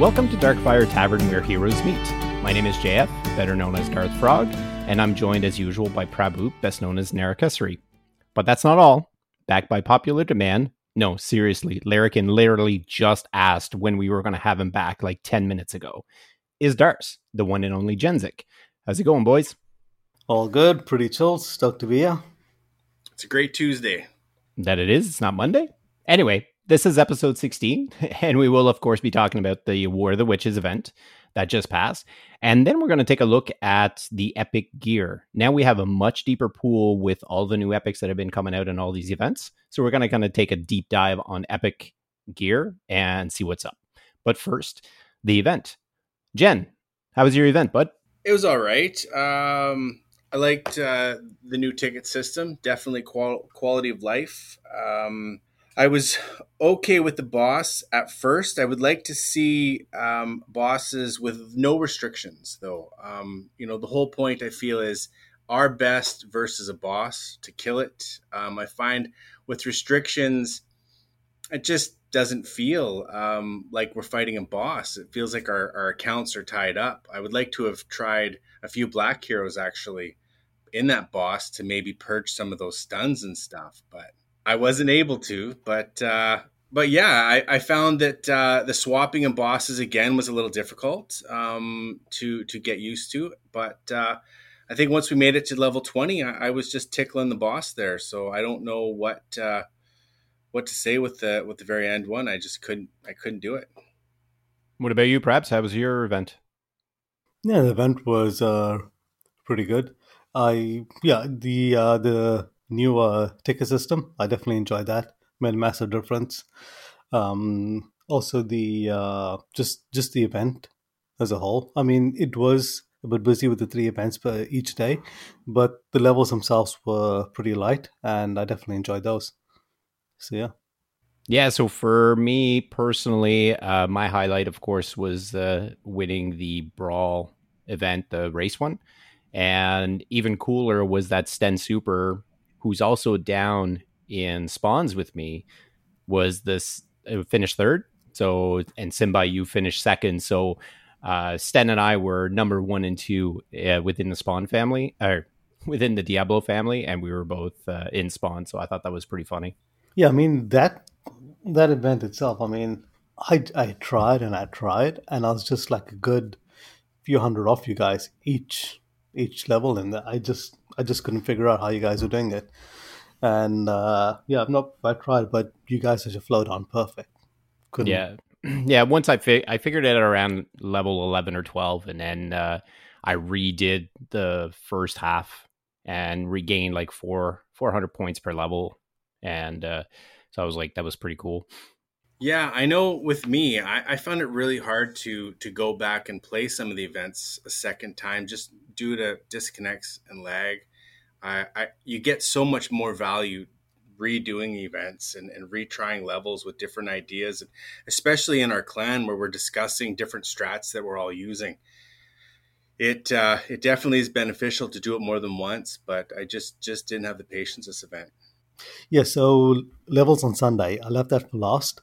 Welcome to Darkfire Tavern where heroes meet. My name is JF, better known as Darth Frog, and I'm joined as usual by Prabhu, best known as Narakasri. But that's not all. Backed by popular demand, no, seriously, Larrikin literally just asked when we were going to have him back like 10 minutes ago. Is Dars, the one and only Genzik. How's it going, boys? All good, pretty chill, stoked to be here. It's a great Tuesday. That it is, it's not Monday. Anyway, this is episode 16, and we will, of course, be talking about the War of the Witches event that just passed. And then we're going to take a look at the epic gear. Now we have a much deeper pool with all the new epics that have been coming out in all these events. So we're going to kind of take a deep dive on epic gear and see what's up. But first, the event. Jen, how was your event, bud? It was all right. Um, I liked uh, the new ticket system. Definitely qual- quality of life. Um, I was okay with the boss at first. I would like to see um, bosses with no restrictions, though. Um, you know, the whole point I feel is our best versus a boss to kill it. Um, I find with restrictions, it just doesn't feel um, like we're fighting a boss. It feels like our, our accounts are tied up. I would like to have tried a few black heroes actually in that boss to maybe purge some of those stuns and stuff, but I wasn't able to, but uh, but yeah, I, I found that uh, the swapping of bosses again was a little difficult um, to to get used to. But uh, I think once we made it to level twenty, I, I, was just tickling the boss there. So I don't know what uh, what to say with the with the very end one. I just couldn't I couldn't do it. What about you, perhaps? How was your event? Yeah, the event was uh, pretty good. I yeah the uh, the new uh, ticket system. I definitely enjoyed that. Made a massive difference. Um, also, the uh, just just the event as a whole. I mean, it was a bit busy with the three events per each day, but the levels themselves were pretty light, and I definitely enjoyed those. So yeah. Yeah, so for me personally, uh, my highlight, of course, was uh, winning the Brawl event, the race one. And even cooler was that Sten Super who's also down in spawns with me, was this uh, finished third. So and Simba, you finished second. So uh, Sten and I were number one and two uh, within the Spawn family, or within the Diablo family, and we were both uh, in Spawn. So I thought that was pretty funny. Yeah, I mean that that event itself. I mean, I I tried and I tried, and I was just like a good few hundred off you guys each each level, and I just I just couldn't figure out how you guys were doing it. And uh, yeah, I've not I tried, but you guys just flowed on perfect. Couldn't. Yeah, yeah. Once I fi- I figured it out around level eleven or twelve, and then uh, I redid the first half and regained like four four hundred points per level, and uh, so I was like, that was pretty cool. Yeah, I know. With me, I, I, found it really hard to to go back and play some of the events a second time, just due to disconnects and lag. I, I you get so much more value redoing events and, and retrying levels with different ideas, especially in our clan where we're discussing different strats that we're all using. It uh, it definitely is beneficial to do it more than once, but I just just didn't have the patience this event. Yeah, so levels on Sunday, I left that for last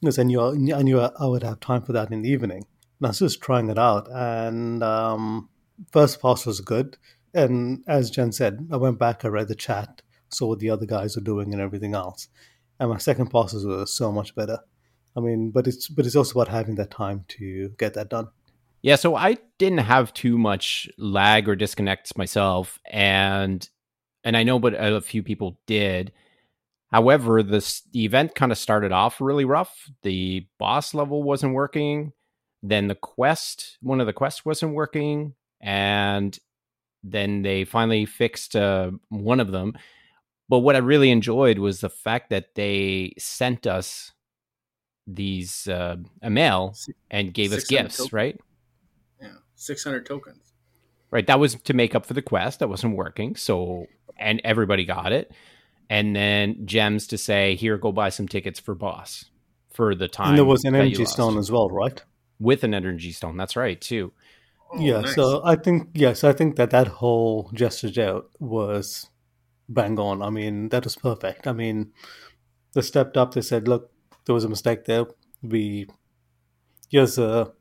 because I knew I knew I would have time for that in the evening. And I was just trying it out, and um, first pass was good. And as Jen said, I went back, I read the chat, saw what the other guys are doing, and everything else. And my second passes were so much better. I mean, but it's but it's also about having that time to get that done. Yeah, so I didn't have too much lag or disconnects myself, and and I know, but a few people did. However, this the event kind of started off really rough. The boss level wasn't working. Then the quest, one of the quests wasn't working, and then they finally fixed uh, one of them. But what I really enjoyed was the fact that they sent us these uh, a mail and gave us gifts, tokens. right? Yeah, six hundred tokens. Right, that was to make up for the quest that wasn't working. So, and everybody got it and then gems to say, "Here, go buy some tickets for boss for the time." And there was an energy stone as well, right? With an energy stone, that's right too. Oh, yeah, nice. so I think yes, I think that that whole gesture out was bang on. I mean, that was perfect. I mean, they stepped up. They said, "Look, there was a mistake there. We here's a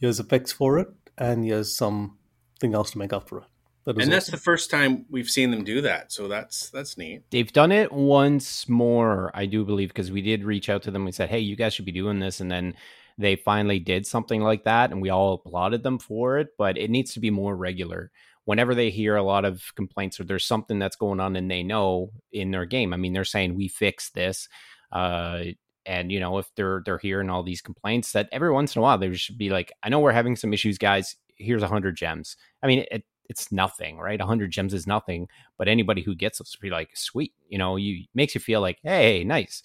Here's a fix for it, and here's something else to make up for it. That and that's awesome. the first time we've seen them do that, so that's that's neat. They've done it once more, I do believe, because we did reach out to them. We said, "Hey, you guys should be doing this," and then they finally did something like that, and we all applauded them for it. But it needs to be more regular. Whenever they hear a lot of complaints or there's something that's going on and they know in their game, I mean, they're saying we fix this. Uh, and you know, if they're they're hearing all these complaints, that every once in a while they should be like, "I know we're having some issues, guys. Here's a hundred gems." I mean, it, it's nothing, right? 100 gems is nothing, but anybody who gets this will be like, sweet, you know, you makes you feel like, hey, nice.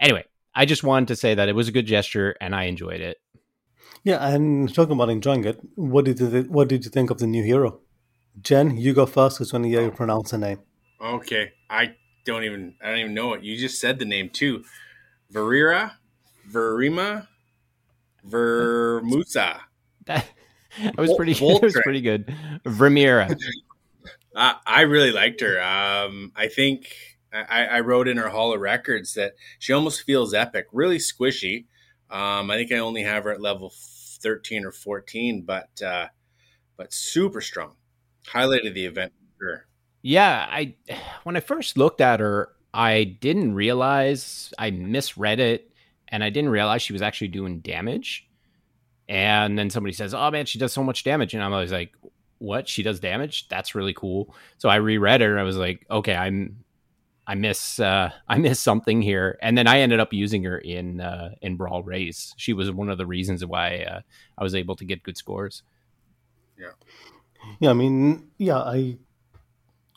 Anyway, I just wanted to say that it was a good gesture and I enjoyed it. Yeah, and talking about enjoying it, what did you th- what did you think of the new hero? Jen, you go first because when you oh. pronounce the name. Okay, I don't even I don't even know it. You just said the name too. Verira, Verima, Vermusa. That it was pretty. It was pretty good. Vermeer. uh, I really liked her. Um, I think I, I, wrote in her Hall of Records that she almost feels epic, really squishy. Um, I think I only have her at level thirteen or fourteen, but uh, but super strong. Highlighted the event. Sure. Yeah, I when I first looked at her, I didn't realize I misread it, and I didn't realize she was actually doing damage. And then somebody says, "Oh man, she does so much damage," and I'm always like, "What? She does damage? That's really cool." So I reread her and I was like, "Okay, I'm." I miss uh, I miss something here, and then I ended up using her in uh, in Brawl Race. She was one of the reasons why uh, I was able to get good scores. Yeah, yeah. I mean, yeah, I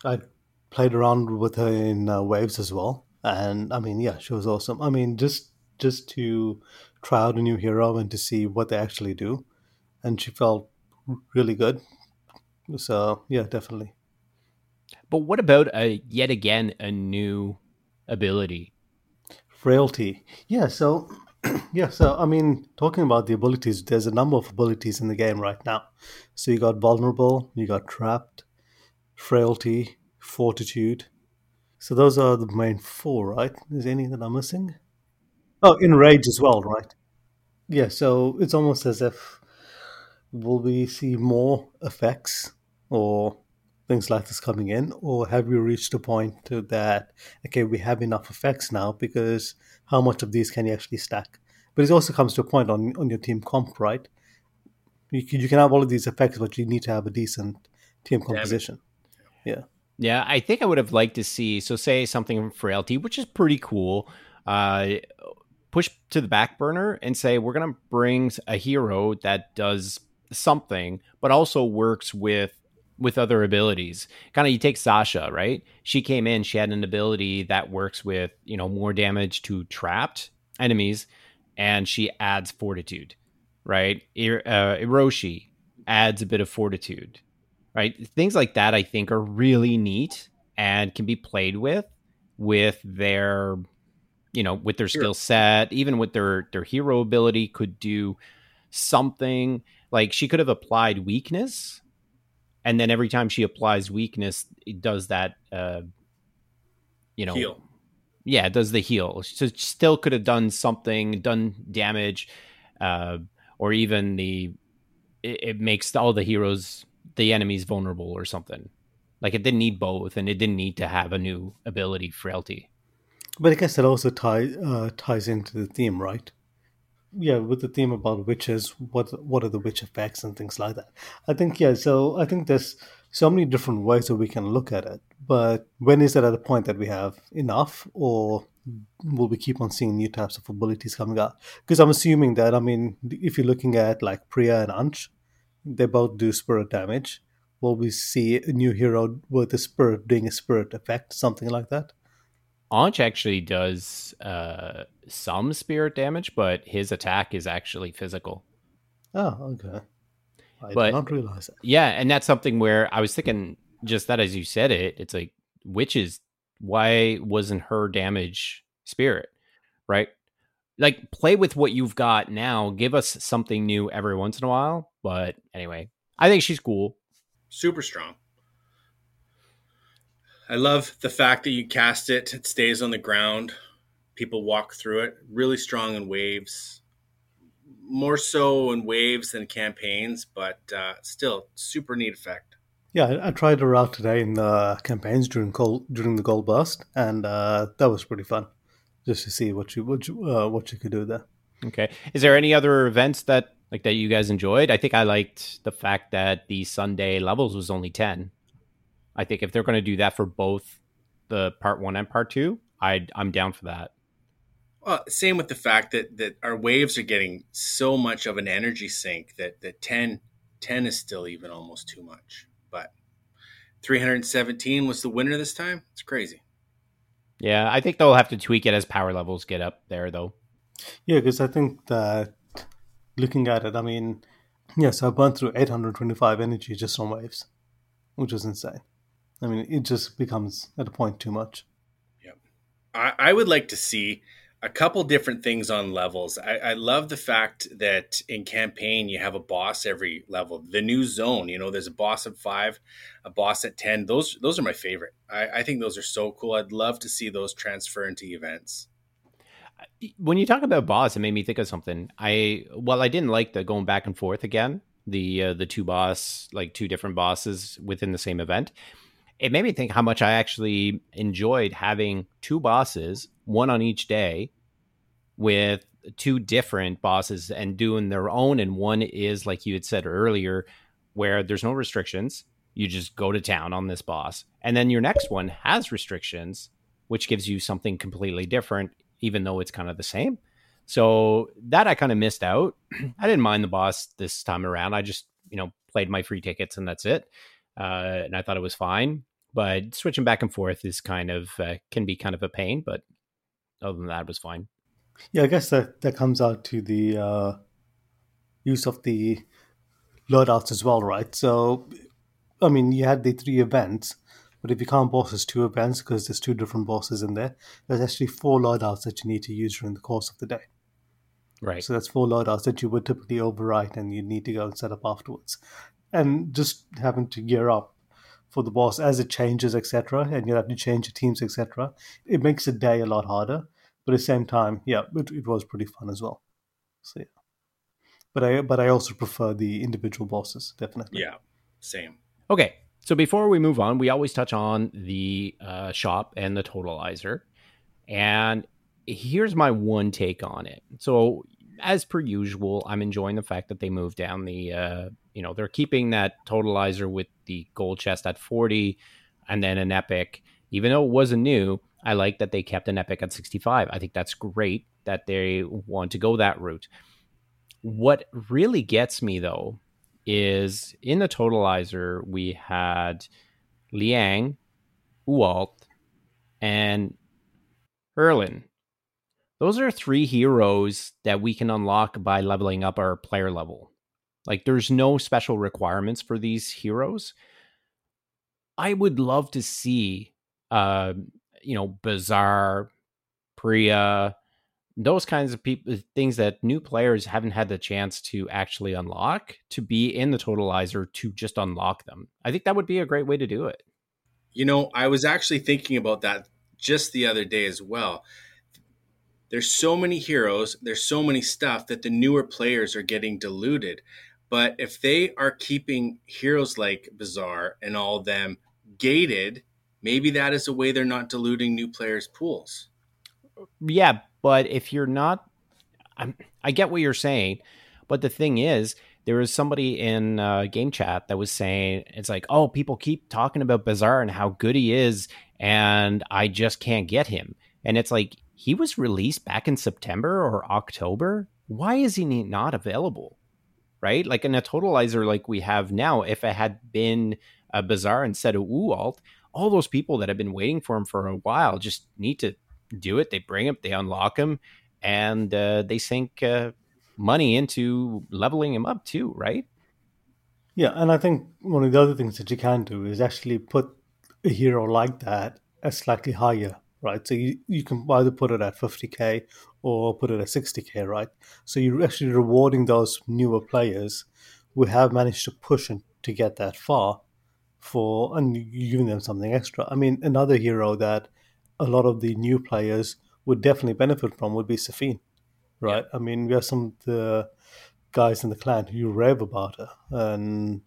I played around with her in uh, Waves as well, and I mean, yeah, she was awesome. I mean, just just to try out a new hero and to see what they actually do. And she felt really good. So yeah, definitely. But what about a yet again a new ability? Frailty. Yeah, so yeah, so I mean, talking about the abilities, there's a number of abilities in the game right now. So you got vulnerable, you got trapped, frailty, fortitude. So those are the main four, right? Is there any that I'm missing? Oh, in Rage as well, right? Yeah, so it's almost as if will we see more effects or things like this coming in, or have we reached a point to that okay, we have enough effects now because how much of these can you actually stack? But it also comes to a point on on your team comp, right? You can, you can have all of these effects, but you need to have a decent team composition. Yeah. Yeah, I think I would have liked to see so say something from frailty, which is pretty cool. Uh, push to the back burner and say we're going to bring a hero that does something but also works with with other abilities. Kind of you take sasha right? She came in she had an ability that works with you know more damage to trapped enemies and she adds fortitude right? Uh, Hiroshi adds a bit of fortitude right? Things like that i think are really neat and can be played with with their you know, with their skill set, even with their their hero ability, could do something like she could have applied weakness, and then every time she applies weakness, it does that. Uh, you know, heal. Yeah, it does the heal. So still could have done something, done damage, uh, or even the it, it makes all the heroes, the enemies, vulnerable or something. Like it didn't need both, and it didn't need to have a new ability, frailty. But I guess that also tie, uh, ties into the theme, right? Yeah, with the theme about witches, what what are the witch effects and things like that. I think yeah. So I think there's so many different ways that we can look at it. But when is it at a point that we have enough, or will we keep on seeing new types of abilities coming out? Because I'm assuming that I mean, if you're looking at like Priya and Ansh, they both do spirit damage. Will we see a new hero with a spirit doing a spirit effect, something like that? Ansh actually does uh, some spirit damage, but his attack is actually physical. Oh, okay. I but, did not realize that. Yeah, and that's something where I was thinking just that as you said it, it's like witches. Why wasn't her damage spirit? Right? Like play with what you've got now. Give us something new every once in a while. But anyway, I think she's cool. Super strong. I love the fact that you cast it, it stays on the ground. People walk through it, really strong in waves. more so in waves than campaigns, but uh, still super neat effect. Yeah, I, I tried her out today in the campaigns during gold, during the gold burst, and uh, that was pretty fun, just to see what you what you, uh, what you could do there. Okay, is there any other events that like that you guys enjoyed? I think I liked the fact that the Sunday levels was only ten. I think if they're going to do that for both the part one and part two, I I'm down for that. Well, same with the fact that that our waves are getting so much of an energy sink that that 10, 10 is still even almost too much. But 317 was the winner this time. It's crazy. Yeah, I think they'll have to tweak it as power levels get up there, though. Yeah, because I think that looking at it, I mean, yes, I burned through 825 energy just on waves, which is insane. I mean, it just becomes at a point too much. Yep. I, I would like to see a couple different things on levels. I, I, love the fact that in campaign you have a boss every level. The new zone, you know, there's a boss at five, a boss at ten. Those those are my favorite. I, I think those are so cool. I'd love to see those transfer into events. When you talk about boss, it made me think of something. I well, I didn't like the going back and forth again. The uh, the two boss, like two different bosses within the same event it made me think how much I actually enjoyed having two bosses, one on each day, with two different bosses and doing their own. And one is, like you had said earlier, where there's no restrictions. You just go to town on this boss. And then your next one has restrictions, which gives you something completely different, even though it's kind of the same. So that I kind of missed out. I didn't mind the boss this time around. I just, you know, played my free tickets and that's it. Uh, and I thought it was fine but switching back and forth is kind of uh, can be kind of a pain. But other than that, it was fine. Yeah, I guess that that comes out to the uh, use of the loadouts as well, right? So, I mean, you had the three events, but if you can't boss bosses two events because there's two different bosses in there, there's actually four loadouts that you need to use during the course of the day. Right. So that's four loadouts that you would typically overwrite and you need to go and set up afterwards. And just having to gear up for the boss as it changes, etc., and you have to change your teams, etc. It makes the day a lot harder, but at the same time, yeah, it, it was pretty fun as well. So yeah, but I but I also prefer the individual bosses definitely. Yeah, same. Okay, so before we move on, we always touch on the uh, shop and the totalizer, and here's my one take on it. So as per usual, I'm enjoying the fact that they moved down the uh, you know they're keeping that totalizer with the gold chest at 40 and then an epic. Even though it wasn't new i like that they kept an epic at 65 i think that's great that they want to go that route. What really gets me though is in the totalizer we had liang ualt and erlin. Those are three heroes that we can unlock by leveling up our player level like there's no special requirements for these heroes. I would love to see uh you know Bazaar, Priya, those kinds of people things that new players haven't had the chance to actually unlock to be in the totalizer to just unlock them. I think that would be a great way to do it. You know, I was actually thinking about that just the other day as well. There's so many heroes, there's so many stuff that the newer players are getting diluted. But if they are keeping heroes like Bazaar and all of them gated, maybe that is a way they're not diluting new players' pools. Yeah, but if you're not, I'm, i get what you're saying, but the thing is, there was somebody in uh, game chat that was saying it's like, oh, people keep talking about Bazaar and how good he is, and I just can't get him. And it's like he was released back in September or October. Why is he not available? Right? Like in a totalizer like we have now, if it had been a Bazaar instead of Ualt, all those people that have been waiting for him for a while just need to do it. They bring him, they unlock him, and uh, they sink uh, money into leveling him up too, right? Yeah, and I think one of the other things that you can do is actually put a hero like that as slightly higher right? So you, you can either put it at 50k or put it at 60k, right? So you're actually rewarding those newer players who have managed to push and to get that far for and giving them something extra. I mean, another hero that a lot of the new players would definitely benefit from would be Safine, right? I mean, we have some of the guys in the clan who rave about her, and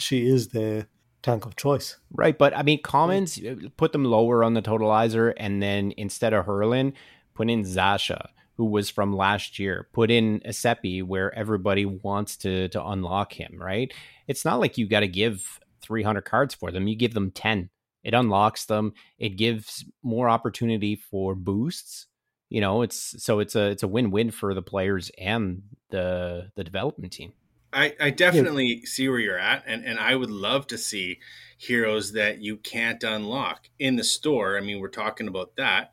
she is their tank of choice. Right, but I mean, commons uh, put them lower on the totalizer, and then instead of Herlin, put in Zasha, who was from last year. Put in Asepi, where everybody wants to to unlock him. Right? It's not like you got to give 300 cards for them. You give them 10. It unlocks them. It gives more opportunity for boosts. You know, it's so it's a it's a win win for the players and the the development team. I, I definitely yeah. see where you're at, and, and I would love to see heroes that you can't unlock in the store. I mean, we're talking about that.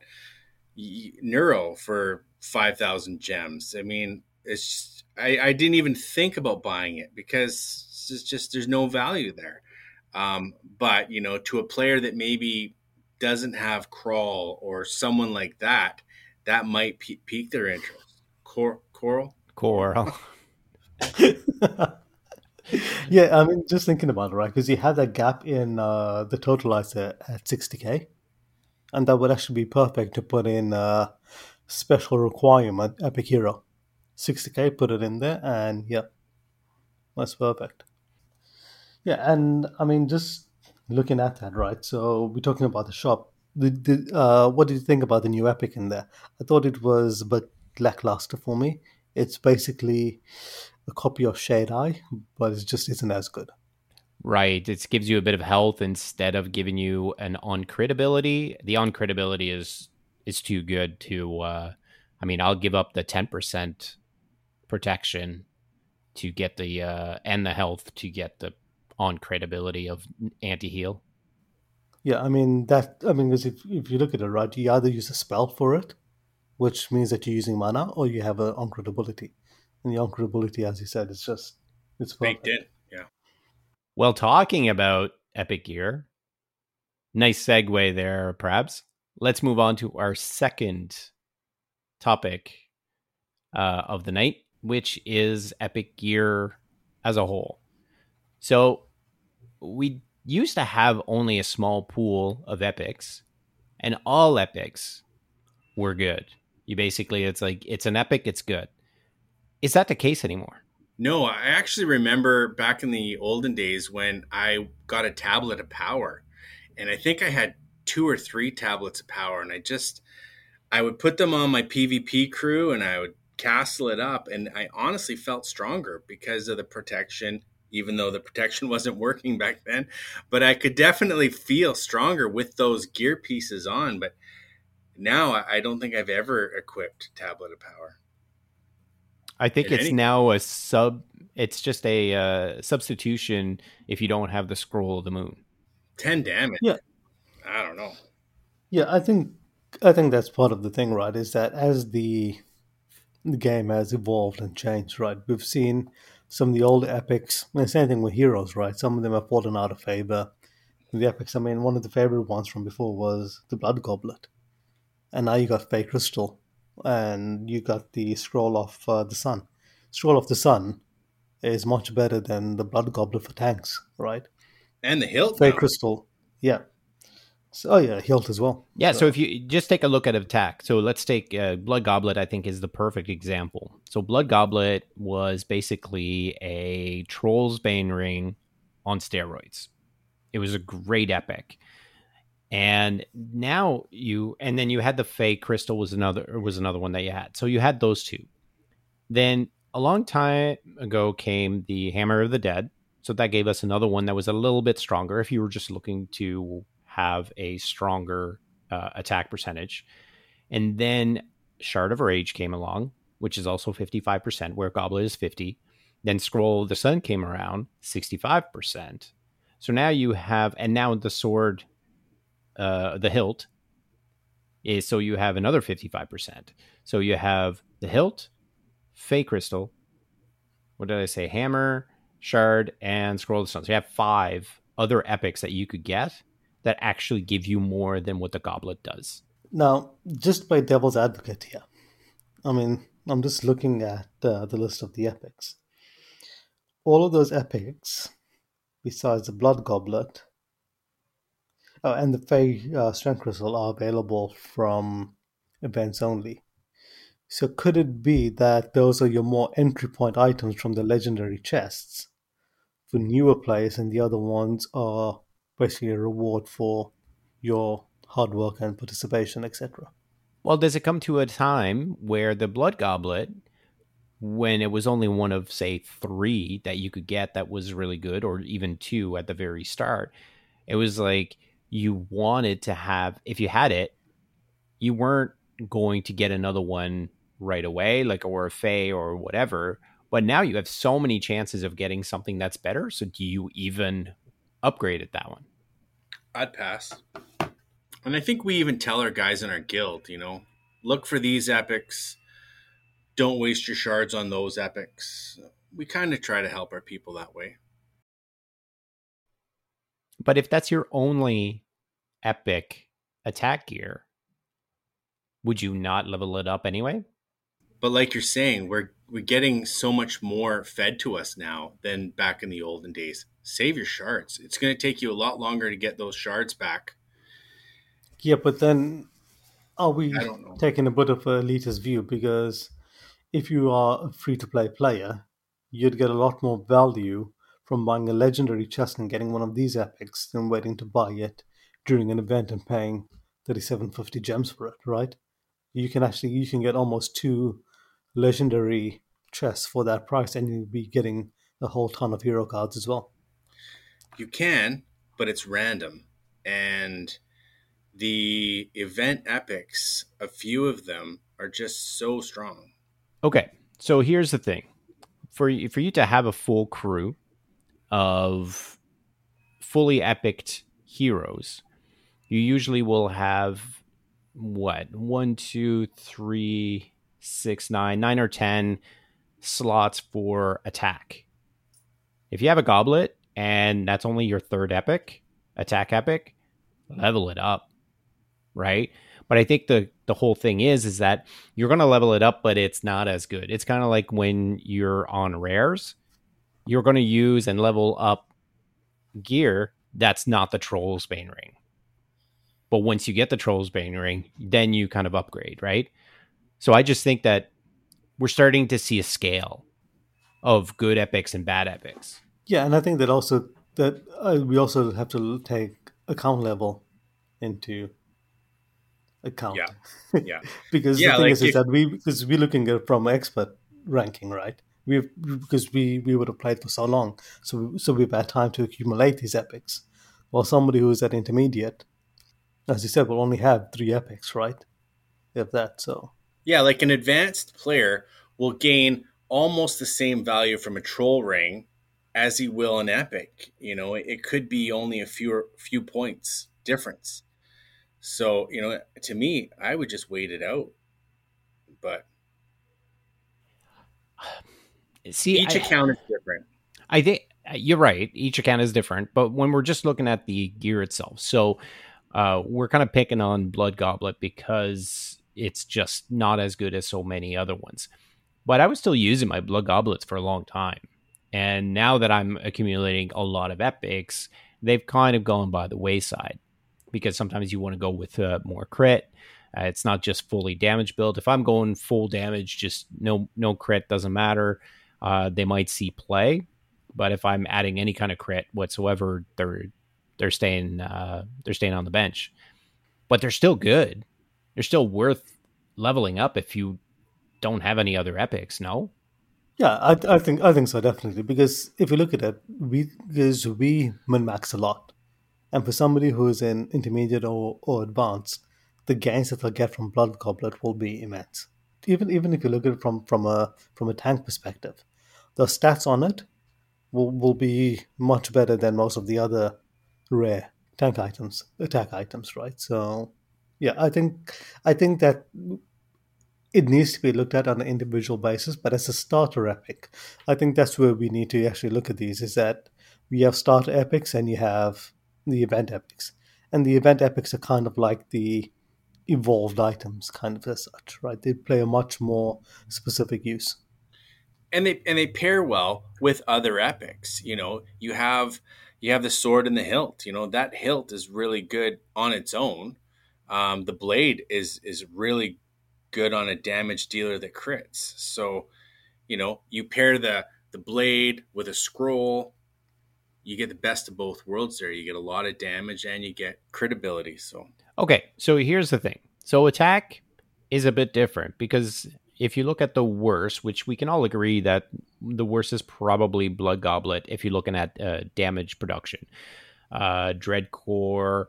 Neuro for 5,000 gems. I mean, it's just, I, I didn't even think about buying it because it's just there's no value there. Um, but, you know, to a player that maybe doesn't have crawl or someone like that, that might pique their interest. Cor- coral? Coral. yeah, I mean, just thinking about it, right? Because you have that gap in uh, the totalizer at 60k, and that would actually be perfect to put in a special requirement Epic Hero. 60k, put it in there, and yeah, that's perfect. Yeah, and I mean, just looking at that, right? So we're talking about the shop. The, the, uh, what did you think about the new Epic in there? I thought it was a bit lackluster for me. It's basically a copy of Shade Eye, but it just isn't as good. Right. It gives you a bit of health instead of giving you an on crit ability. The on crit ability is is too good to uh I mean, I'll give up the ten percent protection to get the uh and the health to get the on crit ability of anti heal. Yeah, I mean that. I mean, because if if you look at it right, you either use a spell for it, which means that you're using mana, or you have an on crit ability. And the on as you said, it's just it's baked in. Yeah. Well, talking about Epic Gear, nice segue there, perhaps. Let's move on to our second topic uh, of the night, which is Epic Gear as a whole. So we used to have only a small pool of epics, and all epics were good. You basically, it's like it's an epic, it's good. Is that the case anymore? No, I actually remember back in the olden days when I got a tablet of power, and I think I had two or three tablets of power, and I just I would put them on my PvP crew, and I would castle it up, and I honestly felt stronger because of the protection even though the protection wasn't working back then. But I could definitely feel stronger with those gear pieces on. But now I don't think I've ever equipped Tablet of Power. I think it's any- now a sub. It's just a uh, substitution if you don't have the scroll of the moon. Ten damage. Yeah. I don't know. Yeah, I think I think that's part of the thing, right? Is that as the the game has evolved and changed, right? We've seen some of the old epics. And the same thing with heroes, right? Some of them have fallen out of favor. The epics, I mean, one of the favorite ones from before was the Blood Goblet, and now you got Fey Crystal, and you got the Scroll of uh, the Sun. Scroll of the Sun is much better than the Blood Goblet for tanks, right? And the hilt, Fey Crystal, yeah. So, oh yeah, hilt as well. Yeah. So. so. if you just take a look at attack, so let's take uh, Blood Goblet. I think is the perfect example. So Blood Goblet was basically a Troll's Bane ring on steroids. It was a great epic. And now you, and then you had the Fey Crystal was another was another one that you had. So you had those two. Then a long time ago came the Hammer of the Dead. So that gave us another one that was a little bit stronger if you were just looking to have a stronger uh, attack percentage. And then Shard of Rage came along, which is also 55%, where Goblet is 50. Then Scroll of the Sun came around, 65%. So now you have, and now the sword, uh, the hilt, is so you have another 55%. So you have the hilt, Fey Crystal, what did I say? Hammer, Shard, and Scroll of Sun. So you have five other epics that you could get that actually give you more than what the goblet does. Now, just by devil's advocate here, I mean, I'm just looking at uh, the list of the epics. All of those epics, besides the Blood Goblet oh, and the Fey uh, Strength Crystal, are available from events only. So could it be that those are your more entry point items from the legendary chests for newer players, and the other ones are basically a reward for your hard work and participation, etc. Well, does it come to a time where the blood goblet, when it was only one of say three that you could get that was really good, or even two at the very start, it was like you wanted to have if you had it, you weren't going to get another one right away, like or a Fey or whatever. But now you have so many chances of getting something that's better. So do you even upgrade at that one? I'd pass. And I think we even tell our guys in our guild, you know, look for these epics. Don't waste your shards on those epics. We kind of try to help our people that way. But if that's your only epic attack gear, would you not level it up anyway? But like you're saying, we're we're getting so much more fed to us now than back in the olden days. Save your shards. It's going to take you a lot longer to get those shards back. Yeah, but then are we taking a bit of a elitist view? Because if you are a free to play player, you'd get a lot more value from buying a legendary chest and getting one of these epics than waiting to buy it during an event and paying 3750 gems for it, right? You can actually you can get almost two legendary chests for that price and you'll be getting a whole ton of hero cards as well. You can, but it's random. And the event epics, a few of them are just so strong. Okay. So here's the thing. For for you to have a full crew of fully epic heroes, you usually will have what one, two, three, six, nine, nine or ten slots for attack. If you have a goblet and that's only your third epic, attack epic, level it up. Right? But I think the the whole thing is is that you're going to level it up but it's not as good. It's kind of like when you're on rares, you're going to use and level up gear that's not the Troll's Bane ring. But once you get the Troll's Bane ring, then you kind of upgrade, right? So I just think that we're starting to see a scale of good epics and bad epics. Yeah, and I think that also that uh, we also have to take account level into account. Yeah, yeah. because yeah, the thing like is, if, is that we because we're looking at from expert ranking, right? We because we we would have played for so long, so so we've had time to accumulate these epics. While somebody who is at intermediate, as you said, will only have three epics, right? If that so. Yeah, like an advanced player will gain almost the same value from a troll ring as he will an epic. You know, it could be only a few few points difference. So, you know, to me, I would just wait it out. But see, each I, account is different. I think uh, you're right. Each account is different, but when we're just looking at the gear itself, so uh, we're kind of picking on Blood Goblet because it's just not as good as so many other ones. But I was still using my Blood Goblets for a long time. And now that I'm accumulating a lot of epics, they've kind of gone by the wayside because sometimes you want to go with uh, more crit. Uh, it's not just fully damage build. If I'm going full damage, just no no crit doesn't matter. Uh, they might see play, but if I'm adding any kind of crit whatsoever, they're they're staying uh, they're staying on the bench. But they're still good. They're still worth leveling up if you don't have any other epics. No. Yeah, I, I think I think so definitely because if you look at it, we because we min max a lot, and for somebody who is in intermediate or, or advanced, the gains that they'll get from Blood Goblet will be immense. Even even if you look at it from from a from a tank perspective, the stats on it will will be much better than most of the other rare tank items, attack items, right? So, yeah, I think I think that it needs to be looked at on an individual basis, but as a starter epic, I think that's where we need to actually look at these. Is that we have starter epics and you have the event epics, and the event epics are kind of like the evolved items, kind of as such, right? They play a much more specific use and they and they pair well with other epics. You know, you have you have the sword and the hilt. You know, that hilt is really good on its own. Um, the blade is is really good on a damage dealer that crits. So, you know, you pair the the blade with a scroll, you get the best of both worlds there. You get a lot of damage and you get crit ability. So Okay, so here's the thing. So attack is a bit different because if you look at the worst, which we can all agree that the worst is probably Blood Goblet if you're looking at uh, damage production. Uh, Dreadcore,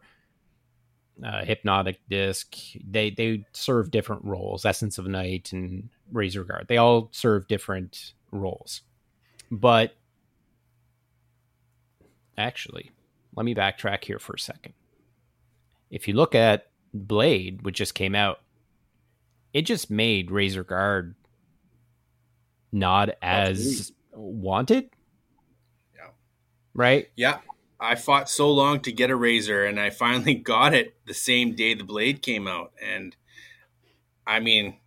uh, Hypnotic Disc, they, they serve different roles. Essence of Night and Razor Guard, they all serve different roles. But actually, let me backtrack here for a second. If you look at Blade, which just came out, it just made Razor Guard not as wanted. Yeah. Right? yeah, I fought so long to get a razor, and I finally got it the same day the blade came out. And I mean,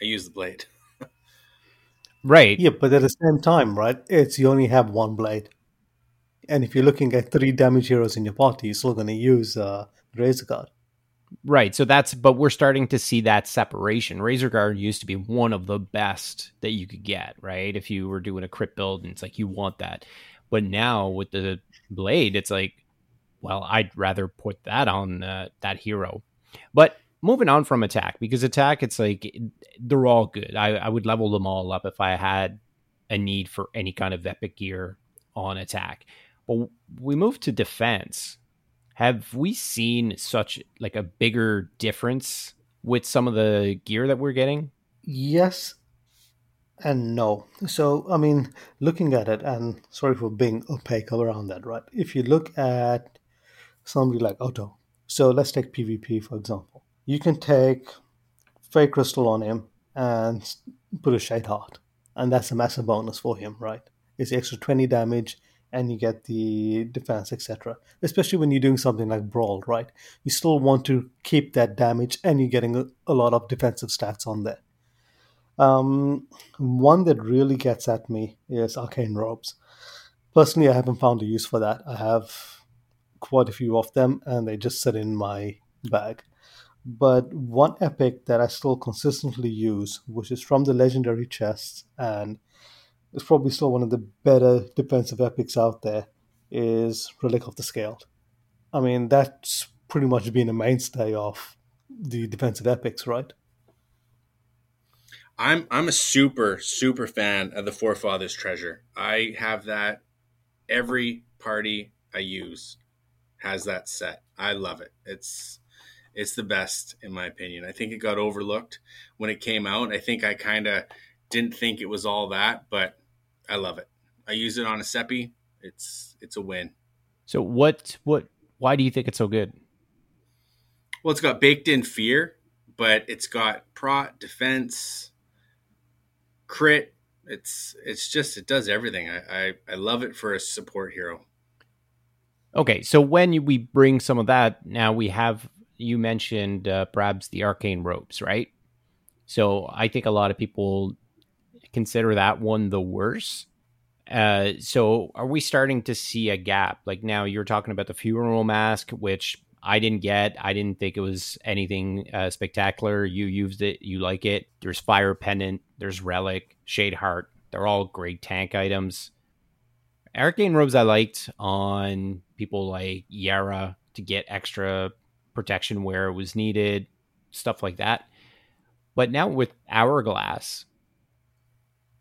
I use the blade. Right. Yeah, but at the same time, right? It's you only have one blade, and if you're looking at three damage heroes in your party, you're still going to use uh, Razor Guard. Right. So that's, but we're starting to see that separation. Razor Guard used to be one of the best that you could get, right? If you were doing a crit build and it's like you want that. But now with the blade, it's like, well, I'd rather put that on uh, that hero. But moving on from attack, because attack, it's like they're all good. I, I would level them all up if I had a need for any kind of epic gear on attack. But we move to defense have we seen such like a bigger difference with some of the gear that we're getting Yes and no. So, I mean, looking at it, and sorry for being opaque around that, right? If you look at somebody like Otto, so let's take PvP for example. You can take Fey Crystal on him and put a Shade Heart, and that's a massive bonus for him, right? It's extra 20 damage, and you get the defense, etc. Especially when you're doing something like Brawl, right? You still want to keep that damage, and you're getting a, a lot of defensive stats on there. Um, one that really gets at me is arcane robes. Personally, I haven't found a use for that. I have quite a few of them, and they just sit in my bag. But one epic that I still consistently use, which is from the legendary chests, and is probably still one of the better defensive epics out there, is Relic of the Scaled. I mean, that's pretty much been a mainstay of the defensive epics, right? I'm I'm a super super fan of the Forefathers Treasure. I have that every party I use has that set. I love it. It's it's the best in my opinion. I think it got overlooked when it came out. I think I kind of didn't think it was all that, but I love it. I use it on a Seppi. It's it's a win. so what what why do you think it's so good Well, it's got baked in fear, but it's got prot, defense, crit. It's it's just it does everything. I I, I love it for a support hero. okay so when we bring some of that now we have you mentioned uh, perhaps the arcane robes right so i think a lot of people consider that one the worst uh, so are we starting to see a gap? Like now you're talking about the funeral mask, which I didn't get. I didn't think it was anything uh, spectacular. You used it, you like it. There's fire pendant, there's relic, shade heart. They're all great tank items. Arcane robes I liked on people like Yara to get extra protection where it was needed, stuff like that. But now with Hourglass,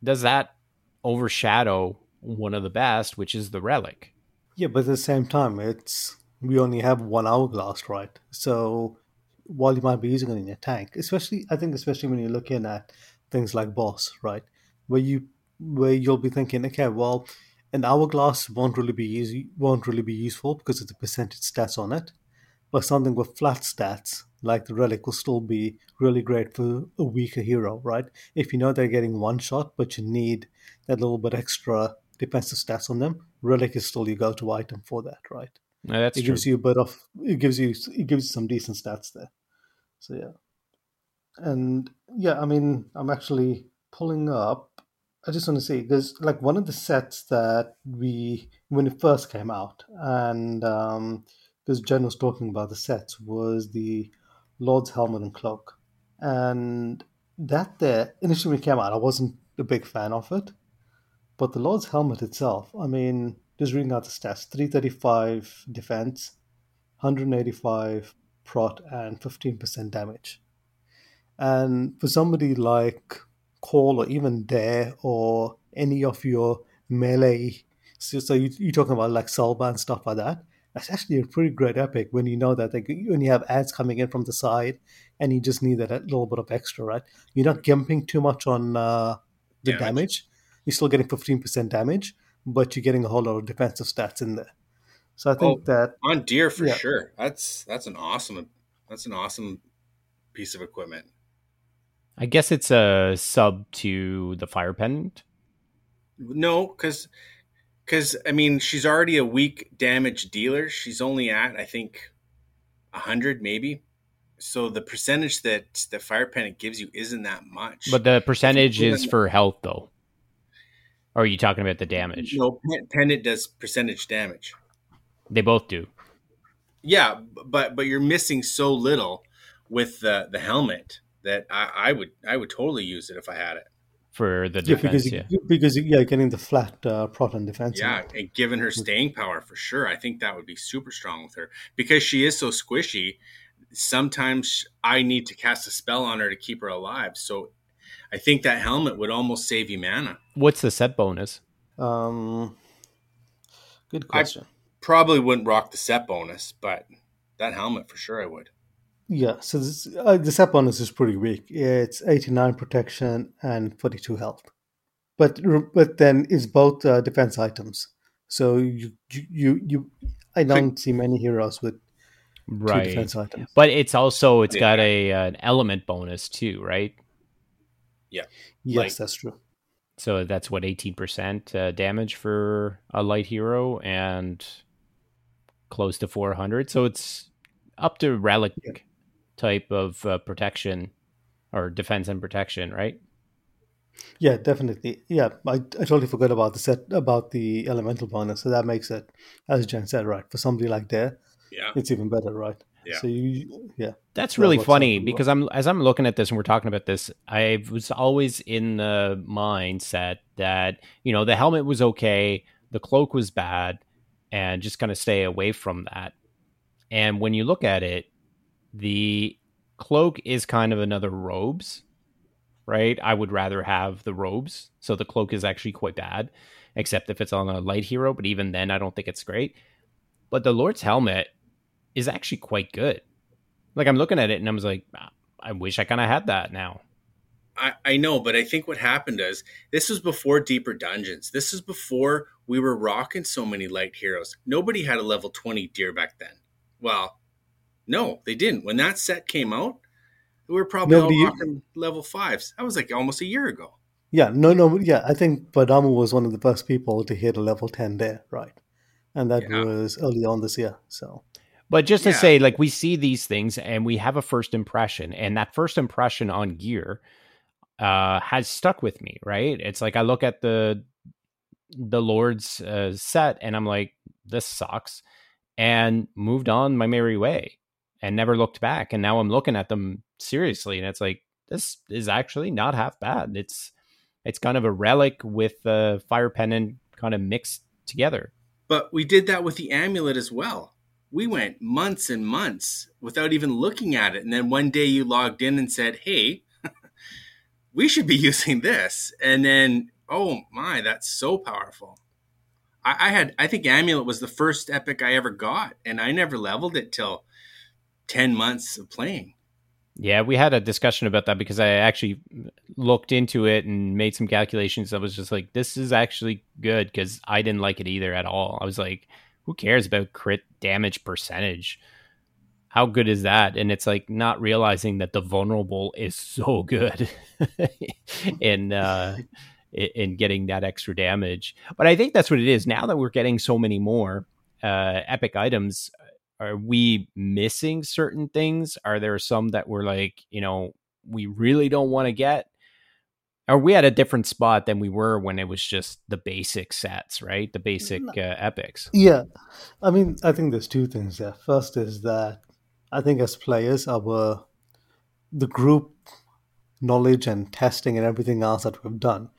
does that overshadow one of the best, which is the relic? Yeah, but at the same time, it's we only have one hourglass, right? So while you might be using it in your tank, especially I think especially when you're looking at things like boss, right, where you where you'll be thinking, okay, well, an hourglass won't really be easy, won't really be useful because of the percentage stats on it, but something with flat stats like the relic will still be really great for a weaker hero, right? If you know they're getting one shot, but you need that little bit extra defensive stats on them, relic is still your go-to item for that, right? No, that's it true. gives you a bit of it gives you it gives you some decent stats there. So yeah, and yeah, I mean, I'm actually pulling up. I just want to see because like one of the sets that we when it first came out, and um, because Jen was talking about the sets was the Lord's helmet and cloak, and that there initially when it came out, I wasn't a big fan of it. But the Lord's helmet itself, I mean, just reading out the stats: three thirty-five defense, hundred eighty-five prot, and fifteen percent damage. And for somebody like Call or even Dare or any of your melee, so, so you, you're talking about like Selva and stuff like that. That's actually a pretty great epic when you know that like, when you have ads coming in from the side and you just need that little bit of extra, right? You're not gimping too much on uh, the damage. damage. You're still getting 15% damage, but you're getting a whole lot of defensive stats in there. So I think oh, that on deer for yeah. sure. That's that's an awesome that's an awesome piece of equipment. I guess it's a sub to the fire pendant. No, because because I mean she's already a weak damage dealer. She's only at I think hundred maybe. So the percentage that the fire pendant gives you isn't that much. But the percentage is for health though. Or are you talking about the damage? No, pendant does percentage damage. They both do. Yeah, but but you're missing so little with the the helmet that I, I would I would totally use it if I had it for the defense. Yeah, because, yeah. because yeah, getting the flat uh, proton defense. Yeah, and given her staying power for sure, I think that would be super strong with her because she is so squishy. Sometimes I need to cast a spell on her to keep her alive. So I think that helmet would almost save you mana. What's the set bonus? Um, good question. I probably wouldn't rock the set bonus, but that helmet for sure I would. Yeah, so this, uh, the set bonus is pretty weak. It's 89 protection and 42 health. But but then it's both uh, defense items. So you you you I don't see many heroes with right. defense items. But it's also it's yeah. got a uh, an element bonus too, right? Yeah. Yes, like, that's true. So that's what 18% uh, damage for a light hero and close to 400. So it's up to relic yeah type of uh, protection or defense and protection, right? Yeah, definitely. Yeah, I, I totally forgot about the set about the elemental bonus. So that makes it, as Jen said, right for somebody like there, yeah, it's even better, right? Yeah. So you, yeah, that's really that funny because I'm as I'm looking at this and we're talking about this, I was always in the mindset that you know the helmet was okay, the cloak was bad, and just kind of stay away from that. And when you look at it, the cloak is kind of another robes, right? I would rather have the robes. So the cloak is actually quite bad, except if it's on a light hero. But even then, I don't think it's great. But the Lord's helmet is actually quite good. Like I'm looking at it and I was like, ah, I wish I kind of had that now. I, I know, but I think what happened is this was before deeper dungeons. This is before we were rocking so many light heroes. Nobody had a level 20 deer back then. Well, no, they didn't. When that set came out, we were probably no, all you, rocking level fives. That was like almost a year ago. Yeah, no, no, yeah. I think Badamu was one of the first people to hit a level ten there, right? And that yeah. was early on this year. So, but just to yeah. say, like we see these things and we have a first impression, and that first impression on gear uh, has stuck with me, right? It's like I look at the the Lord's uh, set and I'm like, this sucks, and moved on my merry way and never looked back. And now I'm looking at them seriously, and it's like this is actually not half bad. It's it's kind of a relic with the fire pendant kind of mixed together. But we did that with the amulet as well. We went months and months without even looking at it, and then one day you logged in and said, "Hey, we should be using this," and then oh my, that's so powerful. I, had I think amulet was the first epic I ever got, and I never leveled it till 10 months of playing. Yeah, we had a discussion about that because I actually looked into it and made some calculations. I was just like, this is actually good because I didn't like it either at all. I was like, who cares about crit damage percentage? How good is that? And it's like not realizing that the vulnerable is so good in uh, in getting that extra damage. But I think that's what it is. Now that we're getting so many more uh, epic items, are we missing certain things? Are there some that we're like, you know, we really don't want to get? Are we at a different spot than we were when it was just the basic sets, right? The basic uh, epics. Yeah, I mean, I think there's two things there. First is that I think as players, our the group knowledge and testing and everything else that we've done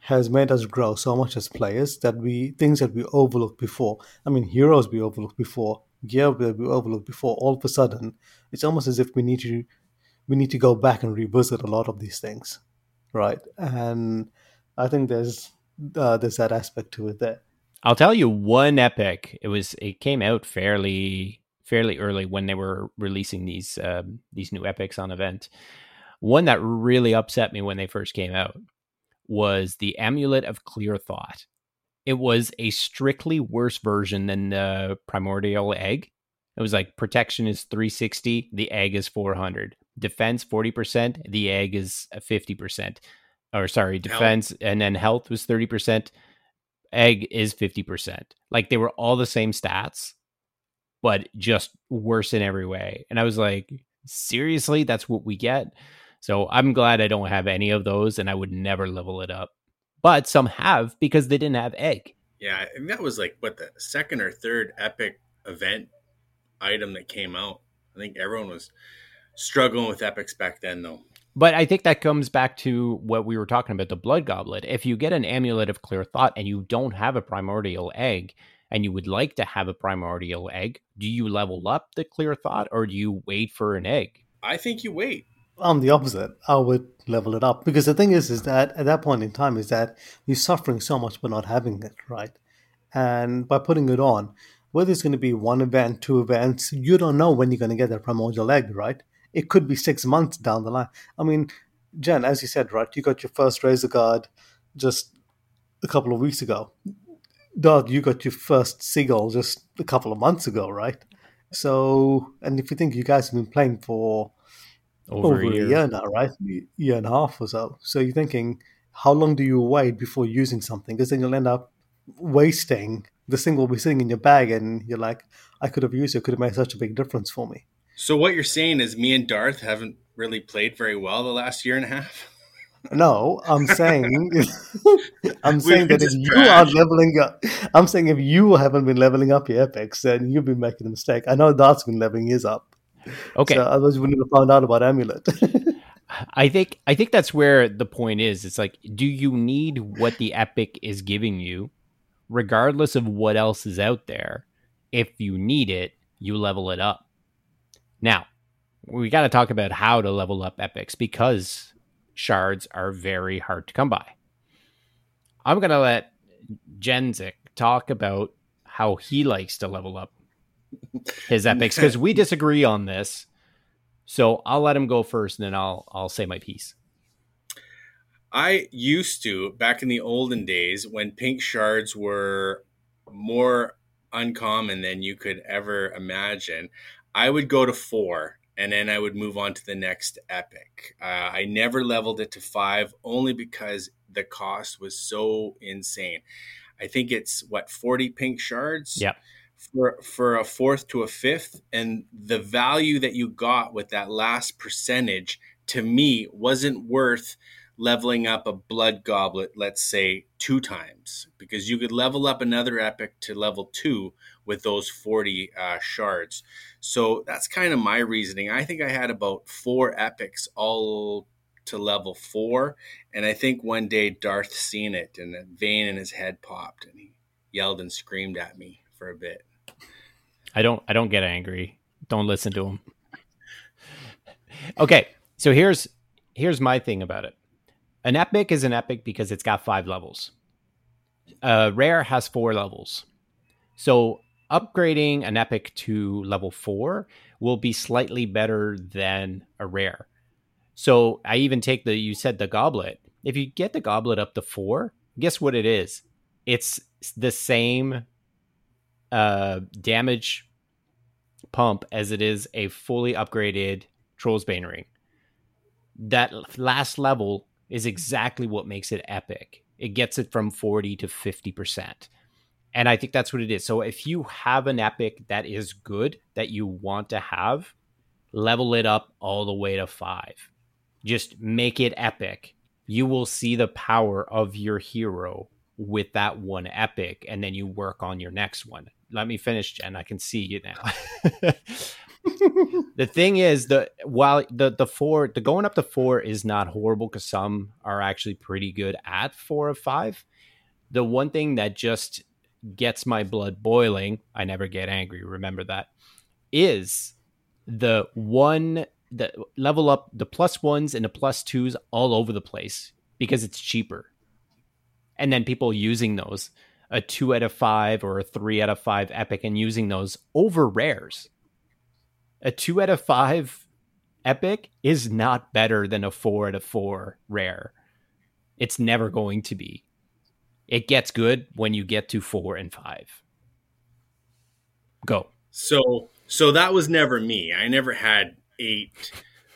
has made us grow so much as players that we things that we overlooked before. I mean, heroes we overlooked before, we overlooked before. All of a sudden, it's almost as if we need to we need to go back and revisit a lot of these things, right? And I think there's uh, there's that aspect to it there. I'll tell you one epic. It was it came out fairly fairly early when they were releasing these um, these new epics on event. One that really upset me when they first came out was the Amulet of Clear Thought. It was a strictly worse version than the Primordial Egg. It was like protection is 360, the egg is 400. Defense 40%, the egg is 50%. Or sorry, defense health. and then health was 30%, egg is 50%. Like they were all the same stats, but just worse in every way. And I was like, seriously, that's what we get? So I'm glad I don't have any of those and I would never level it up. But some have because they didn't have egg. Yeah, and that was like what the second or third epic event item that came out. I think everyone was struggling with epics back then though. But I think that comes back to what we were talking about the blood goblet. If you get an amulet of clear thought and you don't have a primordial egg and you would like to have a primordial egg, do you level up the clear thought or do you wait for an egg? I think you wait. I'm the opposite. I would level it up because the thing is, is that at that point in time, is that you're suffering so much by not having it, right? And by putting it on, whether it's going to be one event, two events, you don't know when you're going to get that primordial egg, right? It could be six months down the line. I mean, Jen, as you said, right, you got your first Razor Guard just a couple of weeks ago. Doug, you got your first Seagull just a couple of months ago, right? So, and if you think you guys have been playing for over, over a, year. a, year. now, right? A year and a half or so. So you're thinking, how long do you wait before using something? Because then you'll end up wasting. This thing will be sitting in your bag, and you're like, I could have used it. It could have made such a big difference for me. So what you're saying is, me and Darth haven't really played very well the last year and a half. No, I'm saying, I'm saying that if you are leveling up, I'm saying if you haven't been leveling up your epics, then you've been making a mistake. I know Darth's been leveling his up. Okay. So otherwise, we wouldn't have found out about Amulet. I think I think that's where the point is. It's like, do you need what the epic is giving you, regardless of what else is out there? If you need it, you level it up. Now, we got to talk about how to level up epics because shards are very hard to come by. I'm gonna let Jenzik talk about how he likes to level up his epics because we disagree on this. So I'll let him go first, and then I'll I'll say my piece. I used to back in the olden days when pink shards were more uncommon than you could ever imagine. I would go to four and then I would move on to the next epic. Uh, I never leveled it to five only because the cost was so insane. I think it's what 40 pink shards. Yeah for for a fourth to a fifth and the value that you got with that last percentage to me wasn't worth leveling up a blood goblet let's say two times because you could level up another epic to level two with those 40 uh, shards. So that's kind of my reasoning. I think i had about four epics all to level four and i think one day darth seen it and a vein in his head popped and he yelled and screamed at me for a bit. I don't I don't get angry. Don't listen to him. okay, so here's here's my thing about it. An epic is an epic because it's got five levels. Uh, rare has four levels. So upgrading an epic to level four will be slightly better than a rare. So I even take the you said the goblet. If you get the goblet up to four, guess what it is? It's the same uh, damage pump as it is a fully upgraded Troll's Bane ring. That last level is exactly what makes it epic. It gets it from 40 to 50%. And I think that's what it is. So if you have an epic that is good that you want to have, level it up all the way to five. Just make it epic. You will see the power of your hero with that one epic and then you work on your next one. Let me finish, Jen. I can see you now. the thing is the while the the four the going up to four is not horrible because some are actually pretty good at four of five. The one thing that just gets my blood boiling, I never get angry, remember that, is the one the level up the plus ones and the plus twos all over the place because it's cheaper. And then people using those a two out of five or a three out of five epic and using those over rares a two out of five epic is not better than a four out of four rare. It's never going to be. It gets good when you get to four and five. Go. So, so that was never me. I never had eight,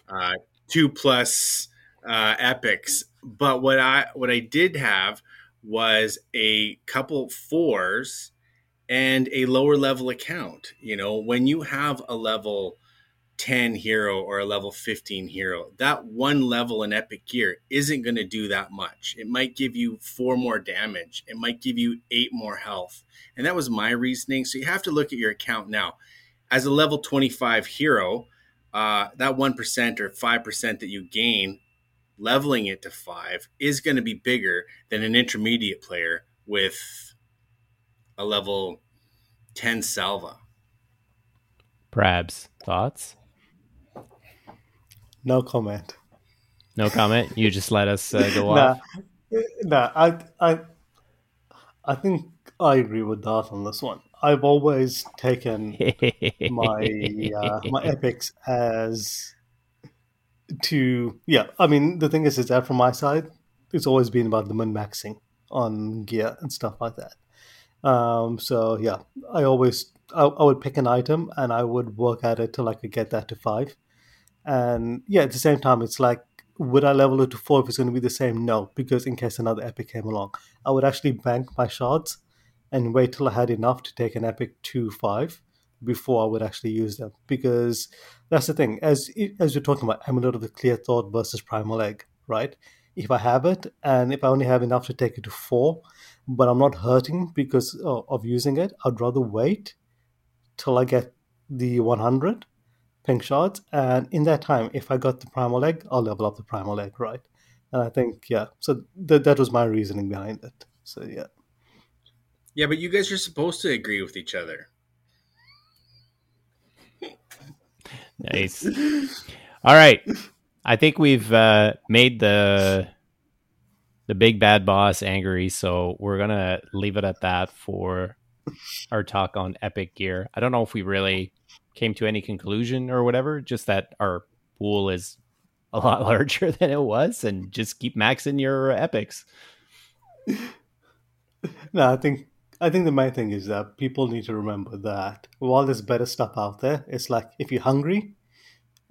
uh, two plus uh, epics. But what I what I did have was a couple fours and a lower level account. You know, when you have a level 10 hero or a level 15 hero, that one level in epic gear isn't going to do that much. It might give you four more damage, it might give you eight more health. And that was my reasoning. So you have to look at your account now. As a level 25 hero, uh, that 1% or 5% that you gain leveling it to five is going to be bigger than an intermediate player with a level 10 salva. Prabs, thoughts? No comment. No comment. You just let us uh, go nah, off. Nah, I, I, I think I agree with that on this one. I've always taken my uh, my epics as to yeah. I mean, the thing is, is that from my side, it's always been about the min maxing on gear and stuff like that. Um, so yeah, I always I, I, would pick an item and I would work at it till I could get that to five. And yeah, at the same time, it's like, would I level it to four if it's going to be the same? No, because in case another epic came along, I would actually bank my shards and wait till I had enough to take an epic to five before I would actually use them. Because that's the thing, as as you're talking about Amulet of the Clear Thought versus Primal Egg, right? If I have it and if I only have enough to take it to four, but I'm not hurting because of using it. I'd rather wait till I get the 100 pink shards, and in that time, if I got the primal egg, I'll level up the primal egg, right? And I think, yeah, so th- that was my reasoning behind it. So, yeah. Yeah, but you guys are supposed to agree with each other. Nice. All right. I think we've uh, made the the big bad boss angry. So we're gonna leave it at that for our talk on Epic Gear. I don't know if we really came to any conclusion or whatever. Just that our pool is a lot larger than it was, and just keep maxing your epics. No, I think I think the main thing is that people need to remember that while there's better stuff out there, it's like if you're hungry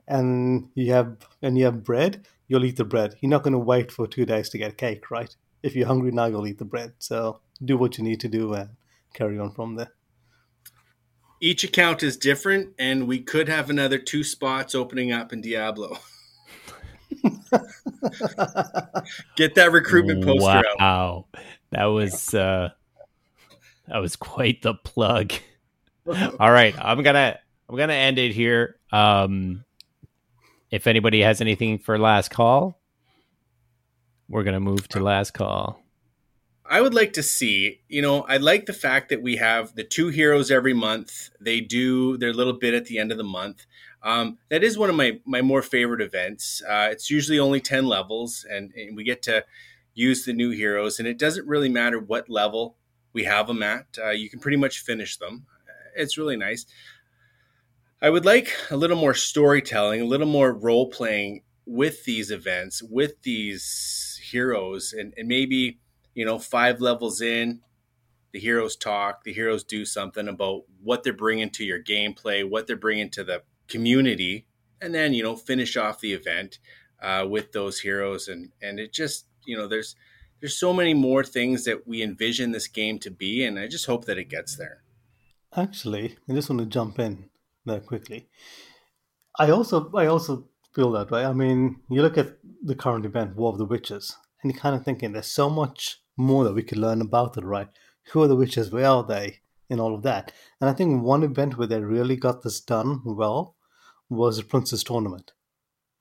and you have and you have bread, you'll eat the bread. You're not going to wait for two days to get cake, right? If you're hungry now, you'll eat the bread. So do what you need to do and carry on from there. Each account is different, and we could have another two spots opening up in Diablo. Get that recruitment poster wow. out. Wow, that was uh, that was quite the plug. All right, I'm gonna I'm gonna end it here. Um, if anybody has anything for last call, we're to move to last call. I would like to see, you know, I like the fact that we have the two heroes every month. They do their little bit at the end of the month. Um, that is one of my my more favorite events. Uh, it's usually only ten levels, and, and, we get to use the new heroes. And it doesn't really matter what level we have them at. Uh, you can pretty much finish them. It's really nice. I would like a little more storytelling, a little more role playing with these events, with these heroes, and, and maybe, you know, five levels in, the heroes talk, the heroes do something about what they're bringing to your gameplay, what they're bringing to the community, and then, you know, finish off the event uh, with those heroes. And, and it just, you know, there's, there's so many more things that we envision this game to be, and I just hope that it gets there. Actually, I just want to jump in there quickly. I also I also feel that way. I mean, you look at the current event, War of the Witches, and you're kind of thinking there's so much more that we could learn about it, right? Who are the witches? Where are they? And all of that. And I think one event where they really got this done well was the Prince's Tournament.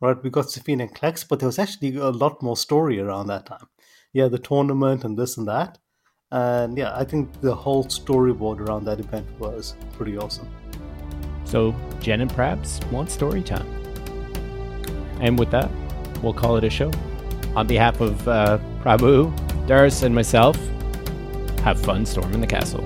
Right? We got Safine and Klex, but there was actually a lot more story around that time. Yeah, the tournament and this and that. And yeah, I think the whole storyboard around that event was pretty awesome. So Jen and Prabs want story time. And with that, we'll call it a show. On behalf of uh, Prabhu, Darius, and myself, have fun storming the castle.